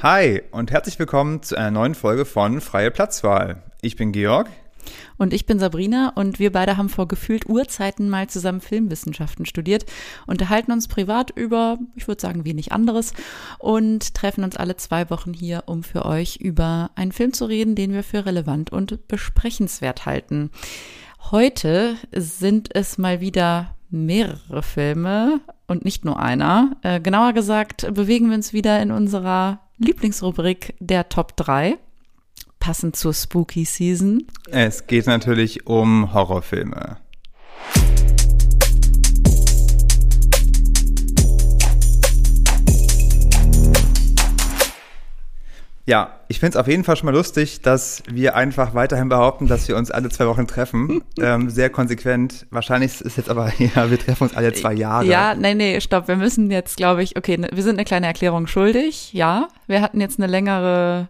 Hi und herzlich willkommen zu einer neuen Folge von Freie Platzwahl. Ich bin Georg. Und ich bin Sabrina und wir beide haben vor gefühlt Urzeiten mal zusammen Filmwissenschaften studiert, unterhalten uns privat über, ich würde sagen, wenig anderes und treffen uns alle zwei Wochen hier, um für euch über einen Film zu reden, den wir für relevant und besprechenswert halten. Heute sind es mal wieder mehrere Filme und nicht nur einer. Äh, genauer gesagt bewegen wir uns wieder in unserer Lieblingsrubrik der Top 3 passend zur Spooky Season. Es geht natürlich um Horrorfilme. Ja, ich finde es auf jeden Fall schon mal lustig, dass wir einfach weiterhin behaupten, dass wir uns alle zwei Wochen treffen. ähm, sehr konsequent. Wahrscheinlich ist jetzt aber, ja, wir treffen uns alle zwei Jahre. Ja, nee, nee, stopp. Wir müssen jetzt, glaube ich, okay, ne, wir sind eine kleine Erklärung schuldig. Ja, wir hatten jetzt eine längere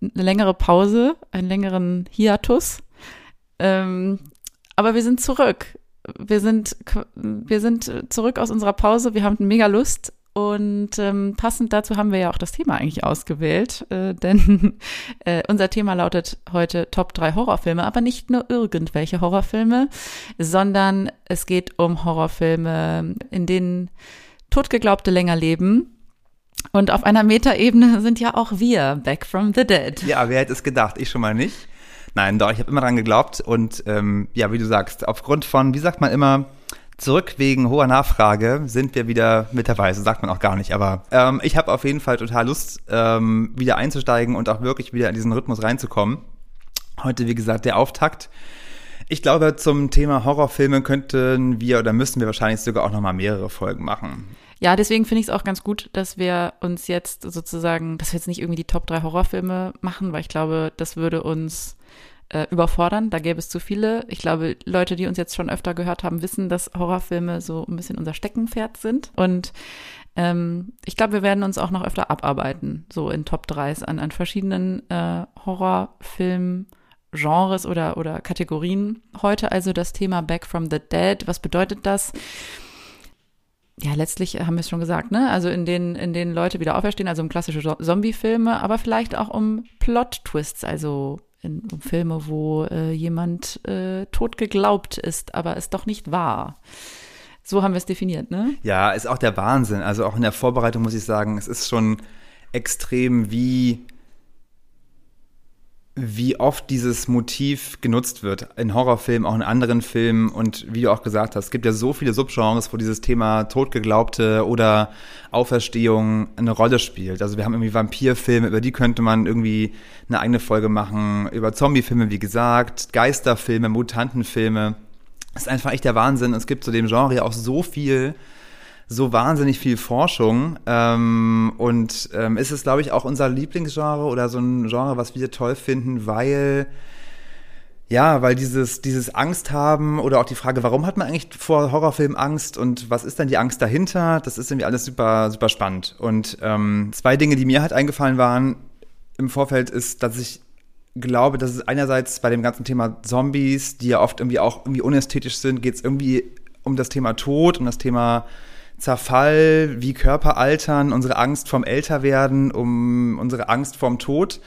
eine längere Pause, einen längeren Hiatus. Ähm, aber wir sind zurück. Wir sind, wir sind zurück aus unserer Pause. Wir haben mega Lust. Und ähm, passend dazu haben wir ja auch das Thema eigentlich ausgewählt, äh, denn äh, unser Thema lautet heute Top 3 Horrorfilme, aber nicht nur irgendwelche Horrorfilme, sondern es geht um Horrorfilme, in denen Totgeglaubte länger leben und auf einer Metaebene sind ja auch wir back from the dead. Ja, wer hätte es gedacht? Ich schon mal nicht. Nein, doch, ich habe immer dran geglaubt. Und ähm, ja, wie du sagst, aufgrund von, wie sagt man immer, zurück wegen hoher Nachfrage sind wir wieder mit dabei. So sagt man auch gar nicht. Aber ähm, ich habe auf jeden Fall total Lust, ähm, wieder einzusteigen und auch wirklich wieder in diesen Rhythmus reinzukommen. Heute, wie gesagt, der Auftakt. Ich glaube, zum Thema Horrorfilme könnten wir oder müssen wir wahrscheinlich sogar auch nochmal mehrere Folgen machen. Ja, deswegen finde ich es auch ganz gut, dass wir uns jetzt sozusagen, dass wir jetzt nicht irgendwie die Top 3 Horrorfilme machen, weil ich glaube, das würde uns äh, überfordern. Da gäbe es zu viele. Ich glaube, Leute, die uns jetzt schon öfter gehört haben, wissen, dass Horrorfilme so ein bisschen unser Steckenpferd sind. Und ähm, ich glaube, wir werden uns auch noch öfter abarbeiten, so in Top 3s an, an verschiedenen äh, Horrorfilmen. Genres oder, oder Kategorien. Heute also das Thema Back from the Dead. Was bedeutet das? ja, letztlich haben wir es schon gesagt, ne? Also in denen, in denen Leute wieder auferstehen, also um klassische Zombie-Filme, aber vielleicht auch um Plot-Twists, also in, um Filme, wo äh, jemand äh, tot geglaubt ist, aber es doch nicht war. So haben wir es definiert, ne? Ja, ist auch der Wahnsinn. Also auch in der Vorbereitung muss ich sagen, es ist schon extrem, wie wie oft dieses Motiv genutzt wird in Horrorfilmen, auch in anderen Filmen und wie du auch gesagt hast, es gibt ja so viele Subgenres, wo dieses Thema Totgeglaubte oder Auferstehung eine Rolle spielt. Also wir haben irgendwie Vampirfilme, über die könnte man irgendwie eine eigene Folge machen, über Zombiefilme, wie gesagt, Geisterfilme, Mutantenfilme. Das ist einfach echt der Wahnsinn. Es gibt zu dem Genre auch so viel so wahnsinnig viel Forschung ähm, und ähm, ist es, glaube ich, auch unser Lieblingsgenre oder so ein Genre, was wir toll finden, weil ja, weil dieses, dieses Angst haben oder auch die Frage, warum hat man eigentlich vor Horrorfilmen Angst und was ist dann die Angst dahinter, das ist irgendwie alles super, super spannend. Und ähm, zwei Dinge, die mir halt eingefallen waren im Vorfeld, ist, dass ich glaube, dass es einerseits bei dem ganzen Thema Zombies, die ja oft irgendwie auch irgendwie unästhetisch sind, geht es irgendwie um das Thema Tod, um das Thema Zerfall, wie Körper altern, unsere Angst vom Älterwerden, um unsere Angst vorm Tod.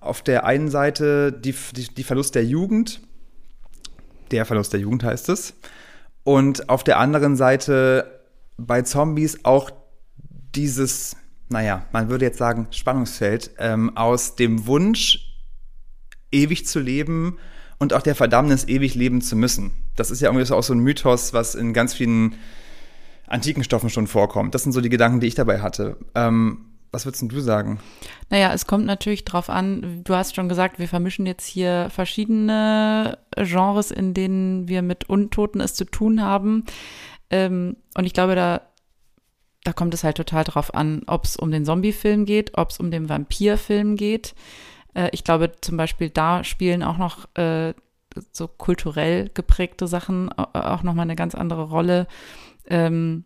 Auf der einen Seite die, die, die Verlust der Jugend, der Verlust der Jugend heißt es. Und auf der anderen Seite bei Zombies auch dieses, naja, man würde jetzt sagen, Spannungsfeld ähm, aus dem Wunsch, ewig zu leben und auch der Verdammnis, ewig leben zu müssen. Das ist ja irgendwie auch so ein Mythos, was in ganz vielen antiken Stoffen schon vorkommt. Das sind so die Gedanken, die ich dabei hatte. Ähm, was würdest du sagen? Naja, es kommt natürlich drauf an, du hast schon gesagt, wir vermischen jetzt hier verschiedene Genres, in denen wir mit Untoten es zu tun haben. Ähm, und ich glaube, da, da kommt es halt total drauf an, ob es um den Zombie-Film geht, ob es um den Vampir-Film geht. Äh, ich glaube zum Beispiel, da spielen auch noch äh, so kulturell geprägte Sachen auch nochmal eine ganz andere Rolle. Ähm,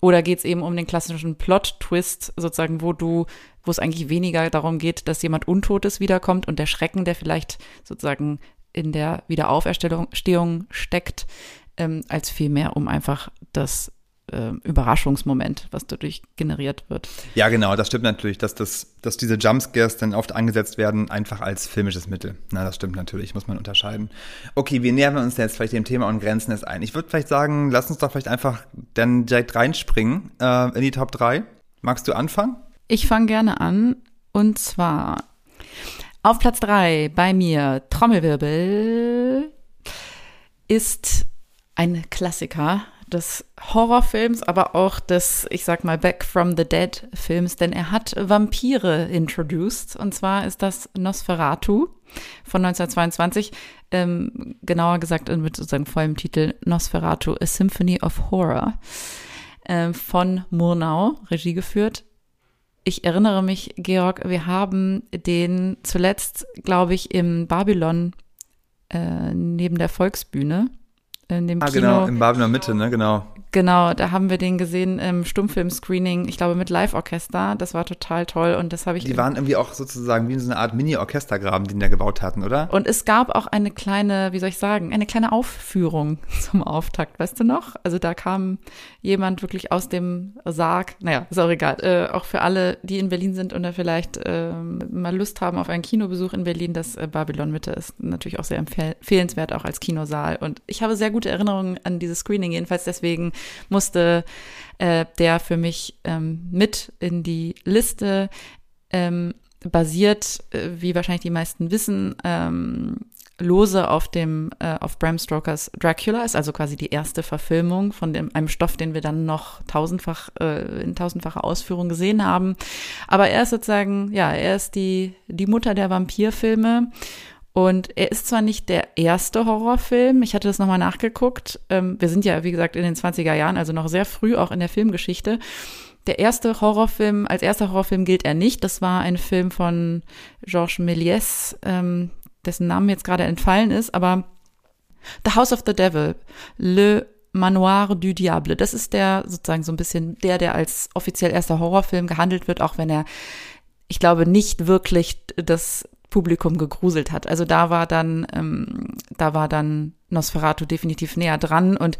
oder geht es eben um den klassischen Plot-Twist, sozusagen, wo du, wo es eigentlich weniger darum geht, dass jemand Untotes wiederkommt und der Schrecken, der vielleicht sozusagen in der Wiederauferstehung steckt, ähm, als vielmehr um einfach das äh, Überraschungsmoment, was dadurch generiert wird. Ja, genau, das stimmt natürlich, dass, das, dass diese Jumpscares dann oft angesetzt werden, einfach als filmisches Mittel. Na, das stimmt natürlich, muss man unterscheiden. Okay, wie nähern wir uns jetzt vielleicht dem Thema und grenzen es ein? Ich würde vielleicht sagen, lass uns doch vielleicht einfach dann direkt reinspringen äh, in die Top 3. Magst du anfangen? Ich fange gerne an. Und zwar auf Platz 3 bei mir, Trommelwirbel, ist ein Klassiker des Horrorfilms, aber auch des, ich sag mal, Back from the Dead Films, denn er hat Vampire introduced. Und zwar ist das Nosferatu von 1922, ähm, genauer gesagt mit sozusagen vollem Titel Nosferatu, A Symphony of Horror äh, von Murnau, Regie geführt. Ich erinnere mich, Georg, wir haben den zuletzt, glaube ich, im Babylon äh, neben der Volksbühne in dem ah, Kino. genau, im Babylon Mitte, ne, genau. Genau, da haben wir den gesehen im Stummfilm-Screening, ich glaube mit Live-Orchester. Das war total toll und das habe ich. Die waren irgendwie auch sozusagen wie in so eine Art Mini-Orchestergraben, den da gebaut hatten, oder? Und es gab auch eine kleine, wie soll ich sagen, eine kleine Aufführung zum Auftakt, weißt du noch? Also da kam jemand wirklich aus dem Sarg. Naja, ist auch egal. Äh, auch für alle, die in Berlin sind und da vielleicht äh, mal Lust haben auf einen Kinobesuch in Berlin, das äh, Babylon Mitte ist natürlich auch sehr empfehlenswert, auch als Kinosaal. Und ich habe sehr gute Erinnerungen an dieses Screening, jedenfalls deswegen musste äh, der für mich ähm, mit in die Liste ähm, basiert, äh, wie wahrscheinlich die meisten wissen, ähm, lose auf dem äh, auf Bram Stokers Dracula ist also quasi die erste Verfilmung von dem einem Stoff, den wir dann noch tausendfach äh, in tausendfacher Ausführung gesehen haben. Aber er ist sozusagen ja er ist die die Mutter der Vampirfilme und er ist zwar nicht der erste Horrorfilm, ich hatte das nochmal nachgeguckt. Ähm, wir sind ja, wie gesagt, in den 20er Jahren, also noch sehr früh auch in der Filmgeschichte. Der erste Horrorfilm, als erster Horrorfilm gilt er nicht. Das war ein Film von Georges Méliès, ähm, dessen Name jetzt gerade entfallen ist, aber The House of the Devil, Le Manoir du Diable. Das ist der sozusagen so ein bisschen der, der als offiziell erster Horrorfilm gehandelt wird, auch wenn er, ich glaube, nicht wirklich das Publikum gegruselt hat. Also da war dann, ähm, da war dann Nosferatu definitiv näher dran. Und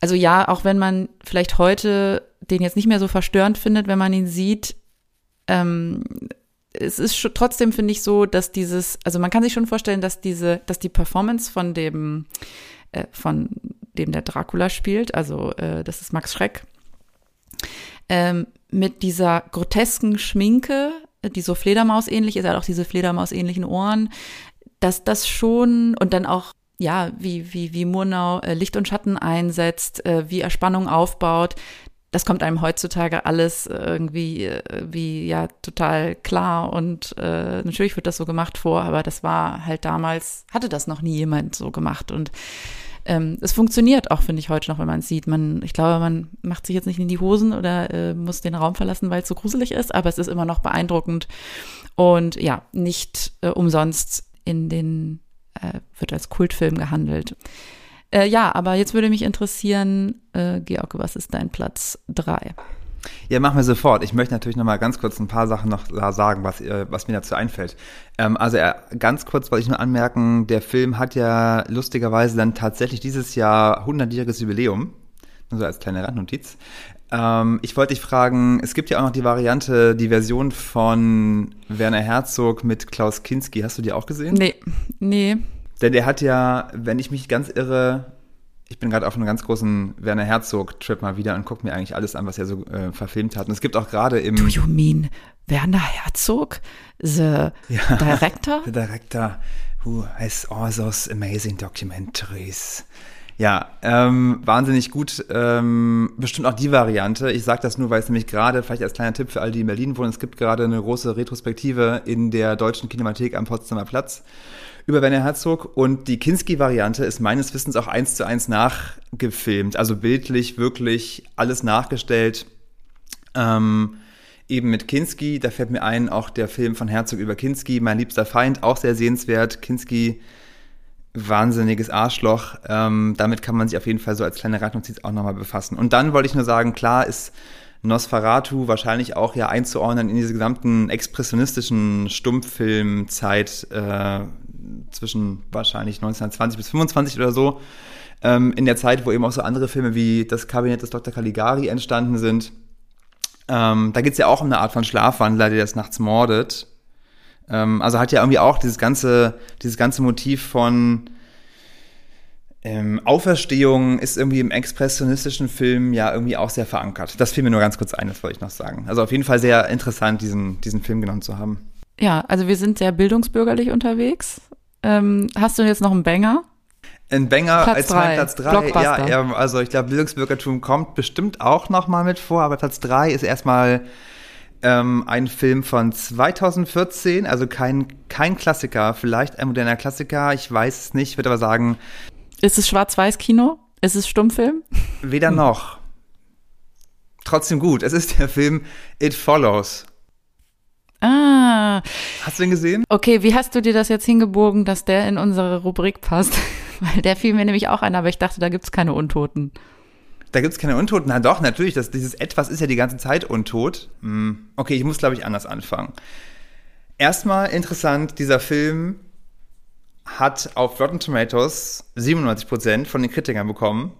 also ja, auch wenn man vielleicht heute den jetzt nicht mehr so verstörend findet, wenn man ihn sieht, ähm, es ist trotzdem finde ich so, dass dieses, also man kann sich schon vorstellen, dass diese, dass die Performance von dem, äh, von dem der Dracula spielt, also äh, das ist Max Schreck, ähm, mit dieser grotesken Schminke, die so Fledermaus-ähnlich ist, er hat auch diese Fledermaus-ähnlichen Ohren, dass das schon und dann auch ja, wie, wie, wie Murnau äh, Licht und Schatten einsetzt, äh, wie er Spannung aufbaut, das kommt einem heutzutage alles irgendwie äh, wie ja total klar und äh, natürlich wird das so gemacht vor, aber das war halt damals, hatte das noch nie jemand so gemacht und ähm, es funktioniert auch, finde ich, heute noch, wenn man es sieht. Man, ich glaube, man macht sich jetzt nicht in die Hosen oder äh, muss den Raum verlassen, weil es so gruselig ist, aber es ist immer noch beeindruckend und ja, nicht äh, umsonst in den, äh, wird als Kultfilm gehandelt. Äh, ja, aber jetzt würde mich interessieren, äh, Georg, was ist dein Platz drei? Ja, machen wir sofort. Ich möchte natürlich noch mal ganz kurz ein paar Sachen noch sagen, was, äh, was mir dazu einfällt. Ähm, also äh, ganz kurz wollte ich nur anmerken, der Film hat ja lustigerweise dann tatsächlich dieses Jahr 100-jähriges Jubiläum. Nur so als kleine Randnotiz. Ähm, ich wollte dich fragen, es gibt ja auch noch die Variante, die Version von Werner Herzog mit Klaus Kinski. Hast du die auch gesehen? Nee, nee. Denn der hat ja, wenn ich mich ganz irre, ich bin gerade auf einem ganz großen Werner Herzog-Trip mal wieder und gucke mir eigentlich alles an, was er so äh, verfilmt hat. Und es gibt auch gerade im. Do you mean Werner Herzog? The ja, director? The director who has all those amazing documentaries. Ja, ähm, wahnsinnig gut. Ähm, bestimmt auch die Variante. Ich sage das nur, weil es nämlich gerade, vielleicht als kleiner Tipp für alle, die in Berlin wohnen, es gibt gerade eine große Retrospektive in der Deutschen Kinemathek am Potsdamer Platz über Werner Herzog und die Kinski-Variante ist meines Wissens auch eins zu eins nachgefilmt, also bildlich wirklich alles nachgestellt. Ähm, eben mit Kinski, da fällt mir ein, auch der Film von Herzog über Kinski, Mein liebster Feind, auch sehr sehenswert. Kinski, wahnsinniges Arschloch. Ähm, damit kann man sich auf jeden Fall so als kleine Randnotiz auch nochmal befassen. Und dann wollte ich nur sagen, klar ist Nosferatu wahrscheinlich auch ja einzuordnen in diese gesamten expressionistischen Stummfilmzeit äh, zwischen wahrscheinlich 1920 bis 25 oder so. Ähm, in der Zeit, wo eben auch so andere Filme wie Das Kabinett des Dr. Caligari entstanden sind. Ähm, da geht es ja auch um eine Art von Schlafwandler, der des Nachts mordet. Ähm, also hat ja irgendwie auch dieses ganze, dieses ganze Motiv von ähm, Auferstehung ist irgendwie im expressionistischen Film ja irgendwie auch sehr verankert. Das fiel mir nur ganz kurz ein, das wollte ich noch sagen. Also auf jeden Fall sehr interessant, diesen, diesen Film genommen zu haben. Ja, also wir sind sehr bildungsbürgerlich unterwegs. Ähm, hast du jetzt noch einen Banger? Ein Banger Platz als drei. mein Platz 3. Blockbuster. Ja, ja, also ich glaube, Bildungsbürgertum kommt bestimmt auch nochmal mit vor, aber Platz 3 ist erstmal ähm, ein Film von 2014, also kein, kein Klassiker, vielleicht ein moderner Klassiker, ich weiß es nicht, würde aber sagen, Ist es Schwarz-Weiß-Kino? Ist es Stummfilm? weder noch. Trotzdem gut, es ist der Film It Follows. Ah, Hast du den gesehen? okay, wie hast du dir das jetzt hingebogen, dass der in unsere Rubrik passt? Weil der fiel mir nämlich auch ein, aber ich dachte, da gibt's keine Untoten. Da gibt's keine Untoten. Na doch, natürlich, das, dieses Etwas ist ja die ganze Zeit untot. Hm. Okay, ich muss, glaube ich, anders anfangen. Erstmal interessant, dieser Film hat auf Rotten Tomatoes 97% von den Kritikern bekommen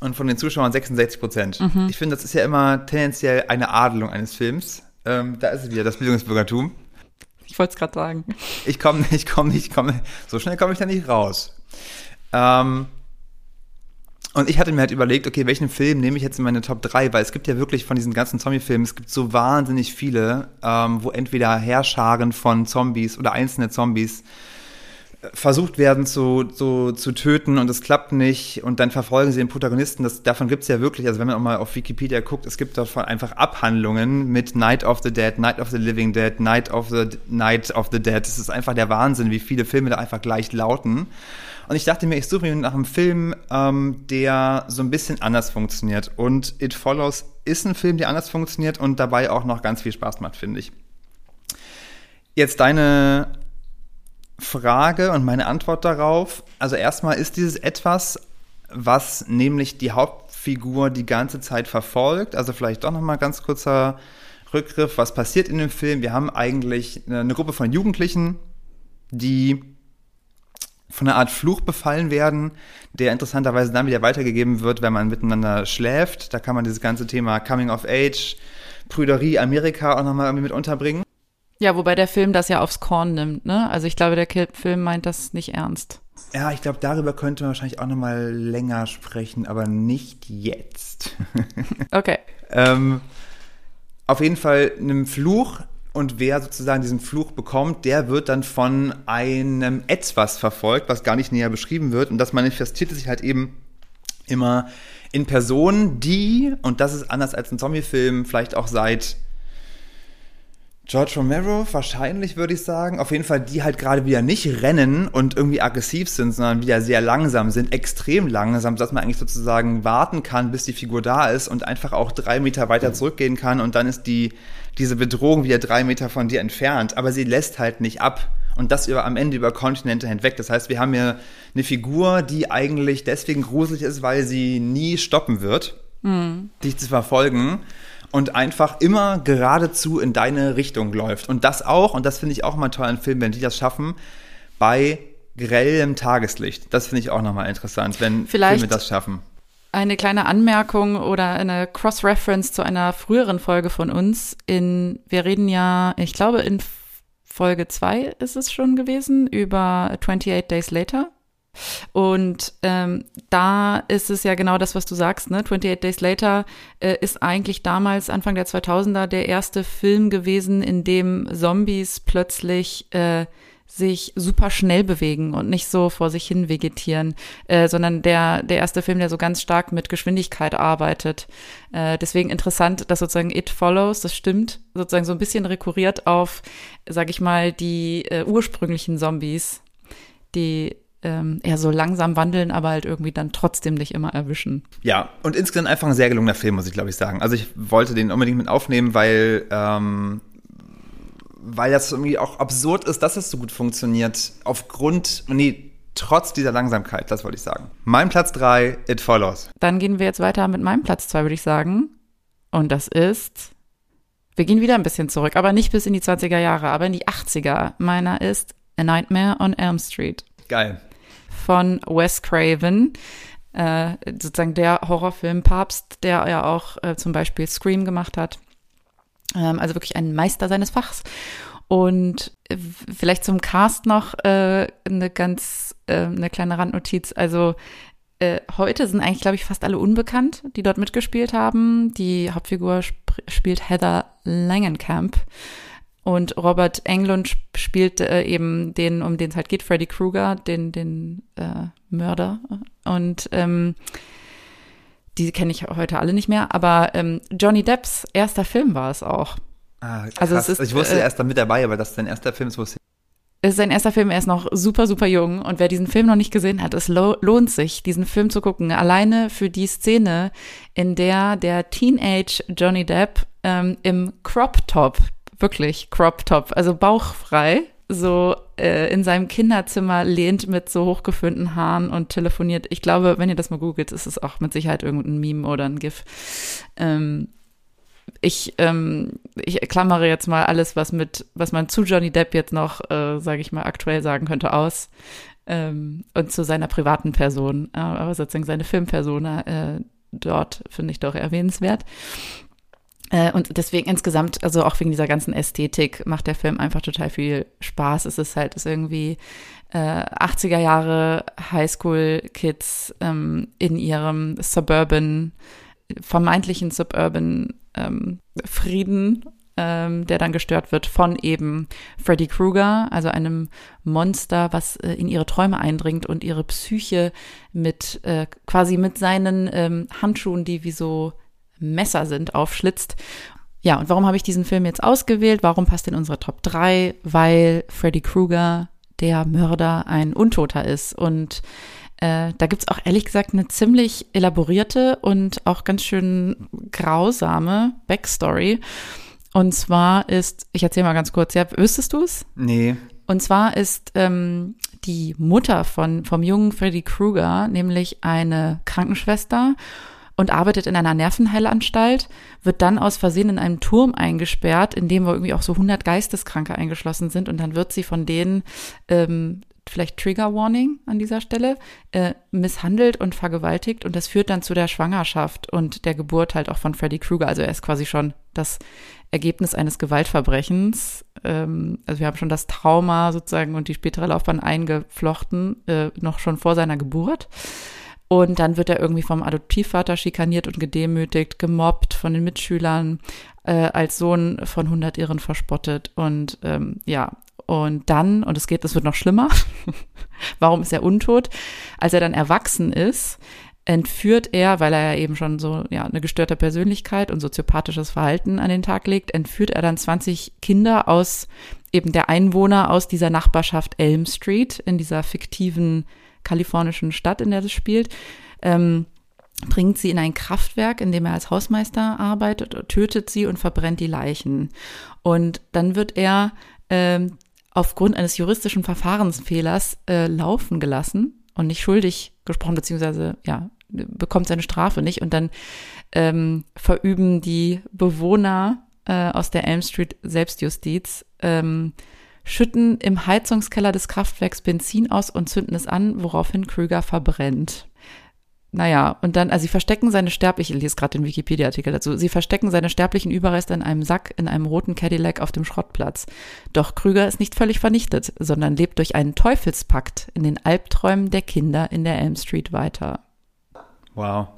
und von den Zuschauern 66%. Ich finde, das ist ja immer tendenziell eine Adelung eines Films. Ähm, da ist es wieder, das Bildungsbürgertum. Ich wollte es gerade sagen. Ich komme nicht, komme nicht, komme so schnell komme ich da nicht raus. Ähm, und ich hatte mir halt überlegt, okay, welchen Film nehme ich jetzt in meine Top 3, weil es gibt ja wirklich von diesen ganzen Zombie-Filmen, es gibt so wahnsinnig viele, ähm, wo entweder Herrscharen von Zombies oder einzelne Zombies versucht werden zu, zu, zu töten und es klappt nicht und dann verfolgen sie den Protagonisten. Das, davon gibt es ja wirklich, also wenn man auch mal auf Wikipedia guckt, es gibt davon einfach Abhandlungen mit Night of the Dead, Night of the Living Dead, Night of the Night of the Dead. Das ist einfach der Wahnsinn, wie viele Filme da einfach gleich lauten. Und ich dachte mir, ich suche mir nach einem Film, ähm, der so ein bisschen anders funktioniert. Und It Follows ist ein Film, der anders funktioniert und dabei auch noch ganz viel Spaß macht, finde ich. Jetzt deine Frage und meine Antwort darauf. Also erstmal ist dieses etwas, was nämlich die Hauptfigur die ganze Zeit verfolgt. Also vielleicht doch nochmal ganz kurzer Rückgriff. Was passiert in dem Film? Wir haben eigentlich eine Gruppe von Jugendlichen, die von einer Art Fluch befallen werden, der interessanterweise dann wieder weitergegeben wird, wenn man miteinander schläft. Da kann man dieses ganze Thema Coming of Age, Prüderie, Amerika auch nochmal irgendwie mit unterbringen. Ja, wobei der Film das ja aufs Korn nimmt, ne? Also ich glaube, der Film meint das nicht ernst. Ja, ich glaube, darüber könnte man wahrscheinlich auch nochmal länger sprechen, aber nicht jetzt. Okay. ähm, auf jeden Fall einem Fluch und wer sozusagen diesen Fluch bekommt, der wird dann von einem Etwas verfolgt, was gar nicht näher beschrieben wird und das manifestiert sich halt eben immer in Personen, die, und das ist anders als ein Zombie-Film, vielleicht auch seit George Romero, wahrscheinlich würde ich sagen. Auf jeden Fall, die halt gerade wieder nicht rennen und irgendwie aggressiv sind, sondern wieder sehr langsam sind, extrem langsam, dass man eigentlich sozusagen warten kann, bis die Figur da ist und einfach auch drei Meter weiter zurückgehen kann und dann ist die, diese Bedrohung wieder drei Meter von dir entfernt. Aber sie lässt halt nicht ab. Und das über, am Ende über Kontinente hinweg. Das heißt, wir haben hier eine Figur, die eigentlich deswegen gruselig ist, weil sie nie stoppen wird, dich zu verfolgen und einfach immer geradezu in deine Richtung läuft. Und das auch, und das finde ich auch mal toll an Filmen, wenn die das schaffen, bei grellem Tageslicht. Das finde ich auch nochmal interessant, wenn Vielleicht- Filme das schaffen. Eine kleine Anmerkung oder eine Cross-Reference zu einer früheren Folge von uns. In, wir reden ja, ich glaube, in Folge zwei ist es schon gewesen, über 28 Days Later. Und ähm, da ist es ja genau das, was du sagst, ne? 28 Days Later äh, ist eigentlich damals, Anfang der 2000er, der erste Film gewesen, in dem Zombies plötzlich äh, sich super schnell bewegen und nicht so vor sich hin vegetieren, äh, sondern der, der erste Film, der so ganz stark mit Geschwindigkeit arbeitet. Äh, deswegen interessant, dass sozusagen It Follows, das stimmt, sozusagen so ein bisschen rekurriert auf, sag ich mal, die äh, ursprünglichen Zombies, die ähm, eher so langsam wandeln, aber halt irgendwie dann trotzdem nicht immer erwischen. Ja, und insgesamt einfach ein sehr gelungener Film, muss ich glaube ich sagen. Also ich wollte den unbedingt mit aufnehmen, weil, ähm, weil das irgendwie auch absurd ist, dass es so gut funktioniert. Aufgrund, nee, trotz dieser Langsamkeit, das wollte ich sagen. Mein Platz 3, It Follows. Dann gehen wir jetzt weiter mit meinem Platz zwei, würde ich sagen. Und das ist, wir gehen wieder ein bisschen zurück, aber nicht bis in die 20er Jahre, aber in die 80er. Meiner ist A Nightmare on Elm Street Geil. Von Wes Craven, äh, sozusagen der Horrorfilmpapst, der ja auch äh, zum Beispiel Scream gemacht hat. Ähm, also wirklich ein Meister seines Fachs. Und äh, vielleicht zum Cast noch äh, eine ganz, äh, eine kleine Randnotiz. Also äh, heute sind eigentlich, glaube ich, fast alle unbekannt, die dort mitgespielt haben. Die Hauptfigur sp spielt Heather Langenkamp. Und Robert Englund spielt äh, eben den, um den es halt geht, Freddy Krueger, den, den äh, Mörder. Und ähm, die kenne ich heute alle nicht mehr, aber ähm, Johnny Depps erster Film war es auch. Ah, also es ist, ich wusste äh, erst da mit dabei, aber dass sein erster Film ist, wusste ich. Es ist sein erster Film, er ist noch super, super jung. Und wer diesen Film noch nicht gesehen hat, es lo lohnt sich, diesen Film zu gucken. Alleine für die Szene, in der der Teenage Johnny Depp ähm, im Crop Top, wirklich Crop Top, also bauchfrei, so äh, in seinem Kinderzimmer lehnt mit so hochgeföhnten Haaren und telefoniert. Ich glaube, wenn ihr das mal googelt, ist es auch mit Sicherheit irgendein Meme oder ein GIF. Ähm, ich, ähm, ich klammere jetzt mal alles, was mit, was man zu Johnny Depp jetzt noch, äh, sage ich mal, aktuell sagen könnte, aus. Ähm, und zu seiner privaten Person, äh, aber sozusagen seine Filmpersona äh, dort finde ich doch erwähnenswert. Äh, und deswegen insgesamt, also auch wegen dieser ganzen Ästhetik, macht der Film einfach total viel Spaß. Es ist halt ist irgendwie äh, 80er Jahre Highschool-Kids ähm, in ihrem Suburban, vermeintlichen Suburban ähm, Frieden, ähm, der dann gestört wird von eben Freddy Krueger, also einem Monster, was äh, in ihre Träume eindringt und ihre Psyche mit äh, quasi mit seinen ähm, Handschuhen, die wie so Messer sind, aufschlitzt. Ja, und warum habe ich diesen Film jetzt ausgewählt? Warum passt in unsere Top 3? Weil Freddy Krueger, der Mörder, ein Untoter ist. Und äh, da gibt's auch ehrlich gesagt eine ziemlich elaborierte und auch ganz schön grausame Backstory. Und zwar ist, ich erzähle mal ganz kurz, ja, wüsstest du es? Nee. Und zwar ist ähm, die Mutter von, vom jungen Freddy Krueger nämlich eine Krankenschwester und arbeitet in einer Nervenheilanstalt, wird dann aus Versehen in einem Turm eingesperrt, in dem irgendwie auch so 100 Geisteskranke eingeschlossen sind und dann wird sie von denen ähm, vielleicht Trigger Warning an dieser Stelle, äh, misshandelt und vergewaltigt und das führt dann zu der Schwangerschaft und der Geburt halt auch von Freddy Krueger. Also er ist quasi schon das Ergebnis eines Gewaltverbrechens. Ähm, also wir haben schon das Trauma sozusagen und die spätere Laufbahn eingeflochten, äh, noch schon vor seiner Geburt. Und dann wird er irgendwie vom Adoptivvater schikaniert und gedemütigt, gemobbt von den Mitschülern, äh, als Sohn von 100 Irren verspottet. Und ähm, ja, und dann, und es geht, es wird noch schlimmer. Warum ist er untot? Als er dann erwachsen ist, entführt er, weil er ja eben schon so ja eine gestörte Persönlichkeit und soziopathisches Verhalten an den Tag legt, entführt er dann 20 Kinder aus eben der Einwohner aus dieser Nachbarschaft Elm Street in dieser fiktiven kalifornischen Stadt, in der das spielt, ähm, bringt sie in ein Kraftwerk, in dem er als Hausmeister arbeitet, tötet sie und verbrennt die Leichen. Und dann wird er ähm, aufgrund eines juristischen Verfahrensfehlers äh, laufen gelassen und nicht schuldig gesprochen, beziehungsweise ja, bekommt seine Strafe nicht. Und dann ähm, verüben die Bewohner äh, aus der Elm Street Selbstjustiz ähm, schütten im Heizungskeller des Kraftwerks Benzin aus und zünden es an, woraufhin Krüger verbrennt. Naja, und dann, also sie verstecken seine sterblichen, ich lese gerade den Wikipedia-Artikel dazu, sie verstecken seine sterblichen Überreste in einem Sack in einem roten Cadillac auf dem Schrottplatz. Doch Krüger ist nicht völlig vernichtet, sondern lebt durch einen Teufelspakt in den Albträumen der Kinder in der Elm Street weiter. Wow.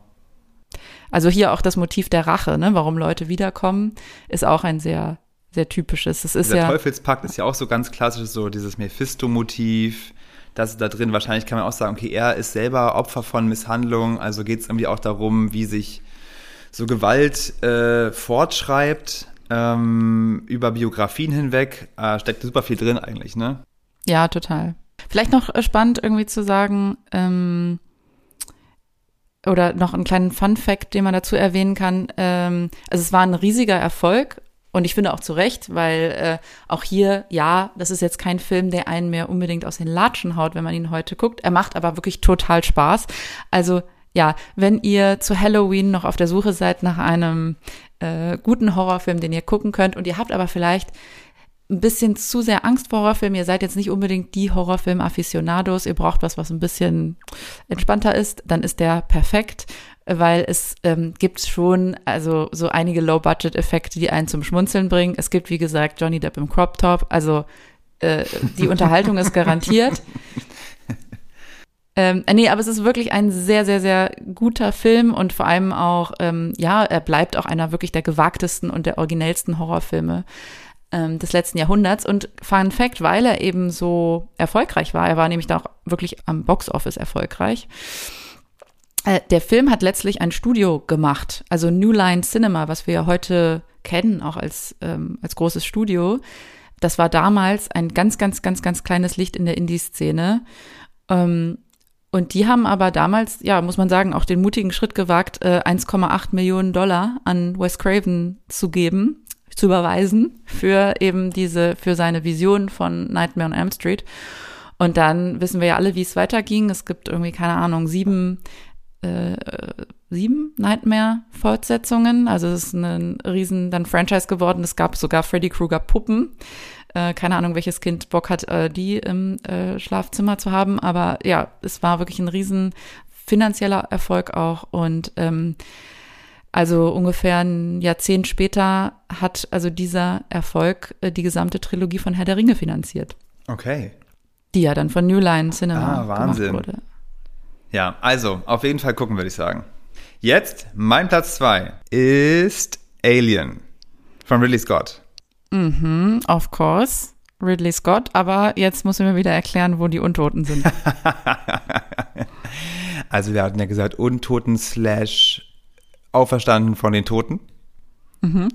Also hier auch das Motiv der Rache, ne? warum Leute wiederkommen, ist auch ein sehr sehr typisches. Das ist Der ja Teufelspakt ist ja auch so ganz klassisch, so dieses Mephisto-Motiv. Das ist da drin. Wahrscheinlich kann man auch sagen, okay, er ist selber Opfer von Misshandlung. Also geht es irgendwie auch darum, wie sich so Gewalt äh, fortschreibt ähm, über Biografien hinweg. Äh, steckt super viel drin eigentlich, ne? Ja, total. Vielleicht noch äh, spannend irgendwie zu sagen, ähm, oder noch einen kleinen Fun Fact, den man dazu erwähnen kann. Ähm, also es war ein riesiger Erfolg und ich finde auch zu Recht, weil äh, auch hier, ja, das ist jetzt kein Film, der einen mehr unbedingt aus den Latschen haut, wenn man ihn heute guckt. Er macht aber wirklich total Spaß. Also ja, wenn ihr zu Halloween noch auf der Suche seid nach einem äh, guten Horrorfilm, den ihr gucken könnt und ihr habt aber vielleicht ein bisschen zu sehr Angst vor Horrorfilmen. Ihr seid jetzt nicht unbedingt die Horrorfilm-Afficionados. Ihr braucht was, was ein bisschen entspannter ist. Dann ist der perfekt, weil es ähm, gibt schon also so einige Low-Budget-Effekte, die einen zum Schmunzeln bringen. Es gibt, wie gesagt, Johnny Depp im Crop Top. Also äh, die Unterhaltung ist garantiert. Ähm, nee, aber es ist wirklich ein sehr, sehr, sehr guter Film und vor allem auch, ähm, ja, er bleibt auch einer wirklich der gewagtesten und der originellsten Horrorfilme ähm, des letzten Jahrhunderts. Und Fun Fact, weil er eben so erfolgreich war, er war nämlich da auch wirklich am Boxoffice erfolgreich. Äh, der Film hat letztlich ein Studio gemacht, also New Line Cinema, was wir ja heute kennen, auch als, ähm, als großes Studio. Das war damals ein ganz, ganz, ganz, ganz kleines Licht in der Indie-Szene. Ähm, und die haben aber damals, ja, muss man sagen, auch den mutigen Schritt gewagt, äh, 1,8 Millionen Dollar an Wes Craven zu geben zu überweisen für eben diese, für seine Vision von Nightmare on Elm Street. Und dann wissen wir ja alle, wie es weiterging. Es gibt irgendwie, keine Ahnung, sieben, äh, sieben Nightmare-Fortsetzungen. Also es ist ein riesen dann Franchise geworden. Es gab sogar Freddy Krueger Puppen. Äh, keine Ahnung, welches Kind Bock hat, äh, die im äh, Schlafzimmer zu haben. Aber ja, es war wirklich ein riesen finanzieller Erfolg auch. Und ähm, also ungefähr ein Jahrzehnt später hat also dieser Erfolg äh, die gesamte Trilogie von Herr der Ringe finanziert. Okay. Die ja dann von New Line Cinema ah, Wahnsinn. gemacht wurde. Ja, also auf jeden Fall gucken, würde ich sagen. Jetzt, mein Platz zwei ist Alien von Ridley Scott. Mhm, of course. Ridley Scott, aber jetzt muss ich mir wieder erklären, wo die Untoten sind. also wir hatten ja gesagt, Untoten slash auferstanden von den Toten. Mhm.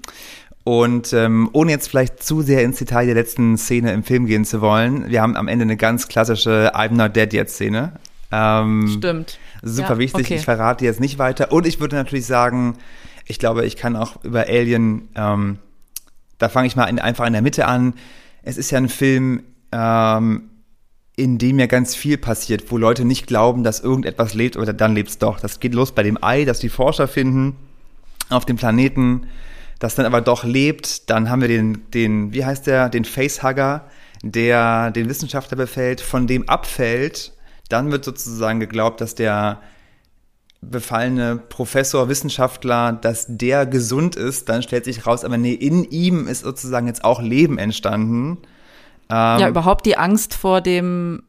Und ähm, ohne jetzt vielleicht zu sehr ins Detail der letzten Szene im Film gehen zu wollen, wir haben am Ende eine ganz klassische I'm not dead yet Szene. Ähm, Stimmt. Super ja, wichtig, okay. ich verrate jetzt nicht weiter. Und ich würde natürlich sagen, ich glaube, ich kann auch über Alien, ähm, da fange ich mal in, einfach in der Mitte an. Es ist ja ein Film, ähm, in dem ja ganz viel passiert, wo Leute nicht glauben, dass irgendetwas lebt, oder dann lebt es doch. Das geht los bei dem Ei, das die Forscher finden auf dem Planeten, das dann aber doch lebt. Dann haben wir den, den wie heißt der, den Facehugger, der den Wissenschaftler befällt, von dem abfällt. Dann wird sozusagen geglaubt, dass der befallene Professor, Wissenschaftler, dass der gesund ist. Dann stellt sich raus, aber nee, in ihm ist sozusagen jetzt auch Leben entstanden. Ähm, ja, überhaupt die Angst vor dem,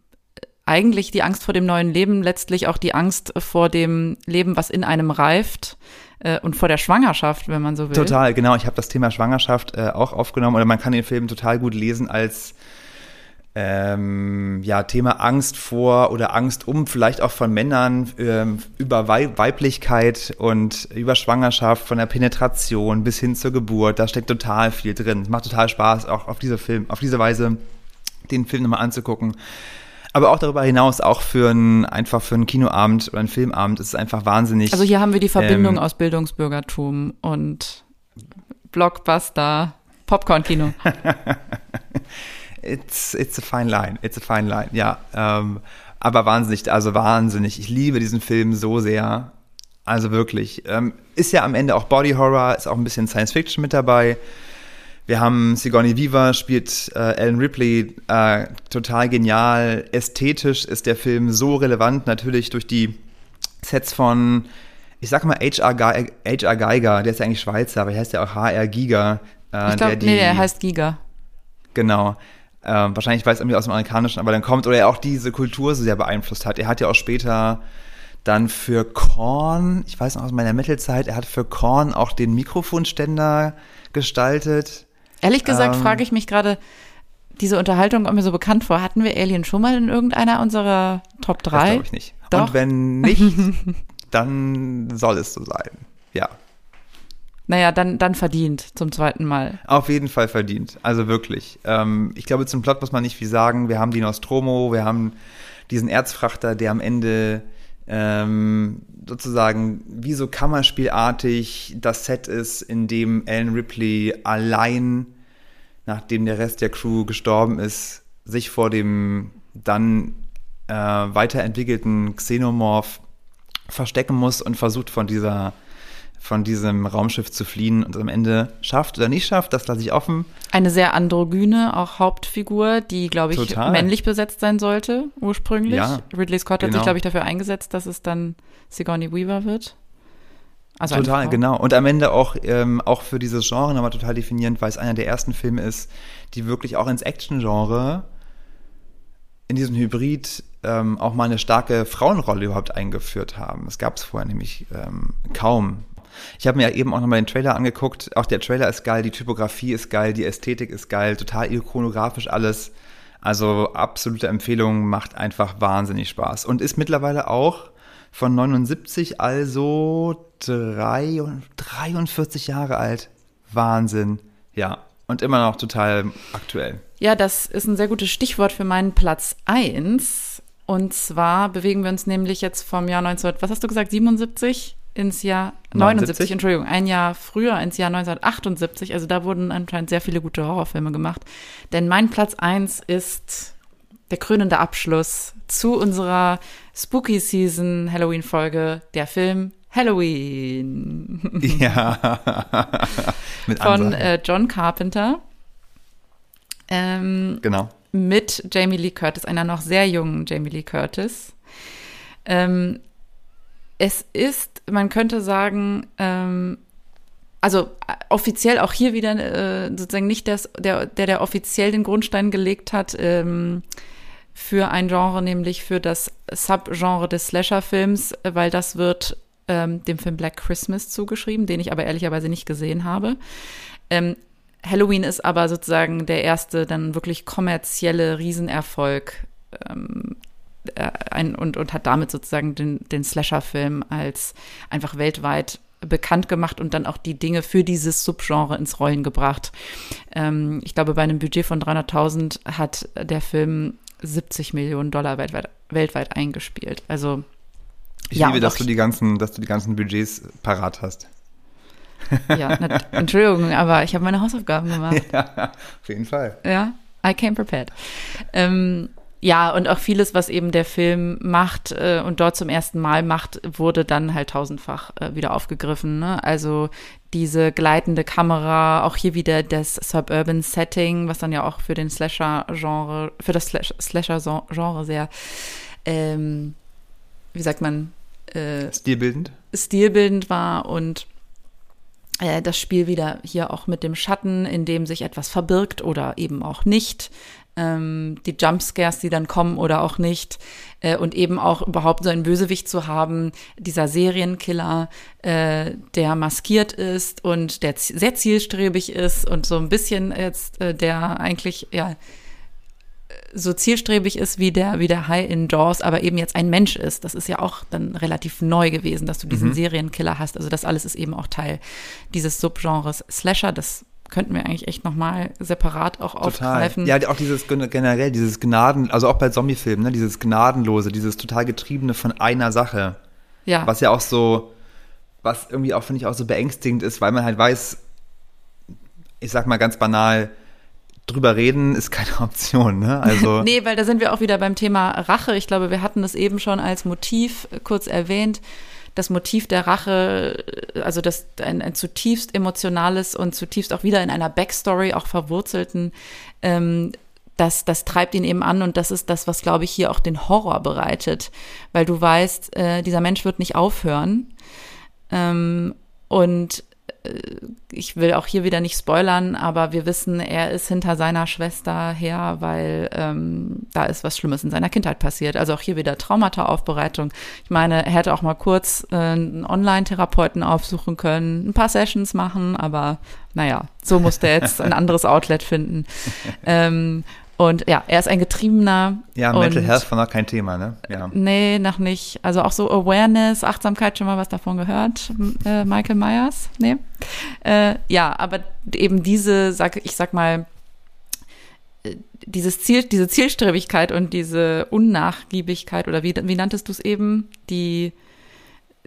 eigentlich die Angst vor dem neuen Leben, letztlich auch die Angst vor dem Leben, was in einem reift äh, und vor der Schwangerschaft, wenn man so will. Total, genau. Ich habe das Thema Schwangerschaft äh, auch aufgenommen oder man kann den Film total gut lesen als ähm, ja, Thema Angst vor oder Angst um, vielleicht auch von Männern ähm, über Weiblichkeit und über Schwangerschaft, von der Penetration bis hin zur Geburt. Da steckt total viel drin. Es macht total Spaß, auch auf diese Film, auf diese Weise den Film nochmal anzugucken. Aber auch darüber hinaus, auch für ein, einfach für einen Kinoabend oder einen Filmabend, ist es einfach wahnsinnig. Also hier haben wir die Verbindung ähm, aus Bildungsbürgertum und Blockbuster, Popcorn-Kino. it's, it's a fine line. It's a fine line, ja. Ähm, aber wahnsinnig, also wahnsinnig. Ich liebe diesen Film so sehr. Also wirklich. Ähm, ist ja am Ende auch Body Horror, ist auch ein bisschen Science Fiction mit dabei. Wir haben Sigourney Weaver, spielt äh, Ellen Ripley, äh, total genial. Ästhetisch ist der Film so relevant, natürlich durch die Sets von, ich sag mal H.R. Ge Geiger, der ist ja eigentlich Schweizer, aber er heißt ja auch H.R. Giga. Äh, ich glaube, nee, der heißt Giga. Genau. Ähm, wahrscheinlich weiß er irgendwie aus dem Amerikanischen, aber dann kommt, oder er auch diese Kultur so sehr beeinflusst hat. Er hat ja auch später dann für Korn, ich weiß noch aus meiner Mittelzeit, er hat für Korn auch den Mikrofonständer gestaltet. Ehrlich gesagt ähm, frage ich mich gerade, diese Unterhaltung kommt mir so bekannt vor. Hatten wir Alien schon mal in irgendeiner unserer Top 3? Das glaube ich nicht. Doch. Und wenn nicht, dann soll es so sein. Ja. Naja, dann, dann verdient zum zweiten Mal. Auf jeden Fall verdient. Also wirklich. Ähm, ich glaube, zum Plot muss man nicht viel sagen. Wir haben die Nostromo, wir haben diesen Erzfrachter, der am Ende ähm, sozusagen wie so Kammerspielartig das Set ist, in dem Alan Ripley allein, nachdem der Rest der Crew gestorben ist, sich vor dem dann äh, weiterentwickelten Xenomorph verstecken muss und versucht von dieser von diesem Raumschiff zu fliehen und am Ende schafft oder nicht schafft, das lasse ich offen. Eine sehr androgyne, auch Hauptfigur, die, glaube ich, Total. männlich besetzt sein sollte, ursprünglich. Ja, Ridley Scott hat genau. sich, glaube ich, dafür eingesetzt, dass es dann Sigourney Weaver wird. Also Total, genau. Und am Ende auch, ähm, auch für dieses Genre nochmal total definierend, weil es einer der ersten Filme ist, die wirklich auch ins Action-Genre, in diesem Hybrid, ähm, auch mal eine starke Frauenrolle überhaupt eingeführt haben. Das gab es vorher nämlich ähm, kaum. Ich habe mir ja eben auch nochmal den Trailer angeguckt. Auch der Trailer ist geil, die Typografie ist geil, die Ästhetik ist geil, total ikonografisch alles. Also absolute Empfehlung, macht einfach wahnsinnig Spaß. Und ist mittlerweile auch von 79, also drei, 43 Jahre alt. Wahnsinn. Ja. Und immer noch total aktuell. Ja, das ist ein sehr gutes Stichwort für meinen Platz 1. Und zwar bewegen wir uns nämlich jetzt vom Jahr 19, was hast du gesagt, 77 ins Jahr 79, 79? Entschuldigung, ein Jahr früher ins Jahr 1978. Also da wurden anscheinend sehr viele gute Horrorfilme gemacht. Denn mein Platz 1 ist der krönende Abschluss zu unserer Spooky Season Halloween Folge, der Film Halloween Ja. Mit von äh, John Carpenter. Ähm, genau. mit Jamie Lee Curtis, einer noch sehr jungen Jamie Lee Curtis. Ähm, es ist, man könnte sagen, ähm, also äh, offiziell auch hier wieder äh, sozusagen nicht das, der, der, der offiziell den Grundstein gelegt hat ähm, für ein Genre, nämlich für das Subgenre des Slasher-Films, weil das wird ähm, dem Film Black Christmas zugeschrieben, den ich aber ehrlicherweise nicht gesehen habe. Ähm, Halloween ist aber sozusagen der erste dann wirklich kommerzielle Riesenerfolg ähm, äh, ein, und, und hat damit sozusagen den, den Slasher-Film als einfach weltweit bekannt gemacht und dann auch die Dinge für dieses Subgenre ins Rollen gebracht. Ähm, ich glaube, bei einem Budget von 300.000 hat der Film 70 Millionen Dollar weltweit, weltweit eingespielt. Also Ich Ja, liebe, dass du die ganzen, dass du die ganzen Budgets parat hast. ja, na, Entschuldigung, aber ich habe meine Hausaufgaben gemacht. Ja, auf jeden Fall. Ja, I came prepared. Ähm, ja, und auch vieles, was eben der Film macht äh, und dort zum ersten Mal macht, wurde dann halt tausendfach äh, wieder aufgegriffen. Ne? Also diese gleitende Kamera, auch hier wieder das Suburban Setting, was dann ja auch für den Slasher-Genre, für das Slash- Slasher-Genre sehr, ähm, wie sagt man, äh, Stilbildend. stilbildend war und äh, das Spiel wieder hier auch mit dem Schatten, in dem sich etwas verbirgt oder eben auch nicht. Ähm, die Jumpscares, die dann kommen oder auch nicht. Äh, und eben auch überhaupt so einen Bösewicht zu haben, dieser Serienkiller, äh, der maskiert ist und der sehr zielstrebig ist und so ein bisschen jetzt, äh, der eigentlich, ja, so zielstrebig ist wie der, wie der High in Jaws, aber eben jetzt ein Mensch ist. Das ist ja auch dann relativ neu gewesen, dass du diesen Serienkiller hast. Also das alles ist eben auch Teil dieses Subgenres Slasher. Das könnten wir eigentlich echt nochmal separat auch Total. aufgreifen. Ja, auch dieses gen- generell, dieses Gnaden, also auch bei Zombiefilmen, ne, dieses Gnadenlose, dieses total Getriebene von einer Sache. ja. Was ja auch so, was irgendwie auch, finde ich, auch so beängstigend ist, weil man halt weiß, ich sag mal ganz banal, drüber reden ist keine Option, ne? Also. Nee, weil da sind wir auch wieder beim Thema Rache. Ich glaube, wir hatten es eben schon als Motiv kurz erwähnt. Das Motiv der Rache, äh, also das ein, ein zutiefst emotionales und zutiefst auch wieder in einer Backstory auch verwurzelten, ähm, das, das treibt ihn eben an und das ist das, was, glaube ich, hier auch den Horror bereitet. Weil du weißt, äh, dieser Mensch wird nicht aufhören. Ähm, und ich will auch hier wieder nicht spoilern, aber wir wissen, er ist hinter seiner Schwester her, weil ähm, da ist was Schlimmes in seiner Kindheit passiert. Also auch hier wieder Traumata-Aufbereitung. Ich meine, er hätte auch mal kurz äh, einen Online-Therapeuten aufsuchen können, ein paar Sessions machen, aber naja, so musste er jetzt ein anderes Outlet finden. Ähm, und ja, er ist ein Getriebener. ja, Mental Health war noch kein Thema, ne? Ja. Nee, noch nicht. Also auch so Awareness, Achtsamkeit, schon mal was davon gehört, äh, Michael Myers? Nee. Äh, ja, aber eben diese, sag, ich sag mal, äh, dieses Ziel, diese Zielstrebigkeit und diese Unnachgiebigkeit, oder wie, wie nanntest du es eben? Die,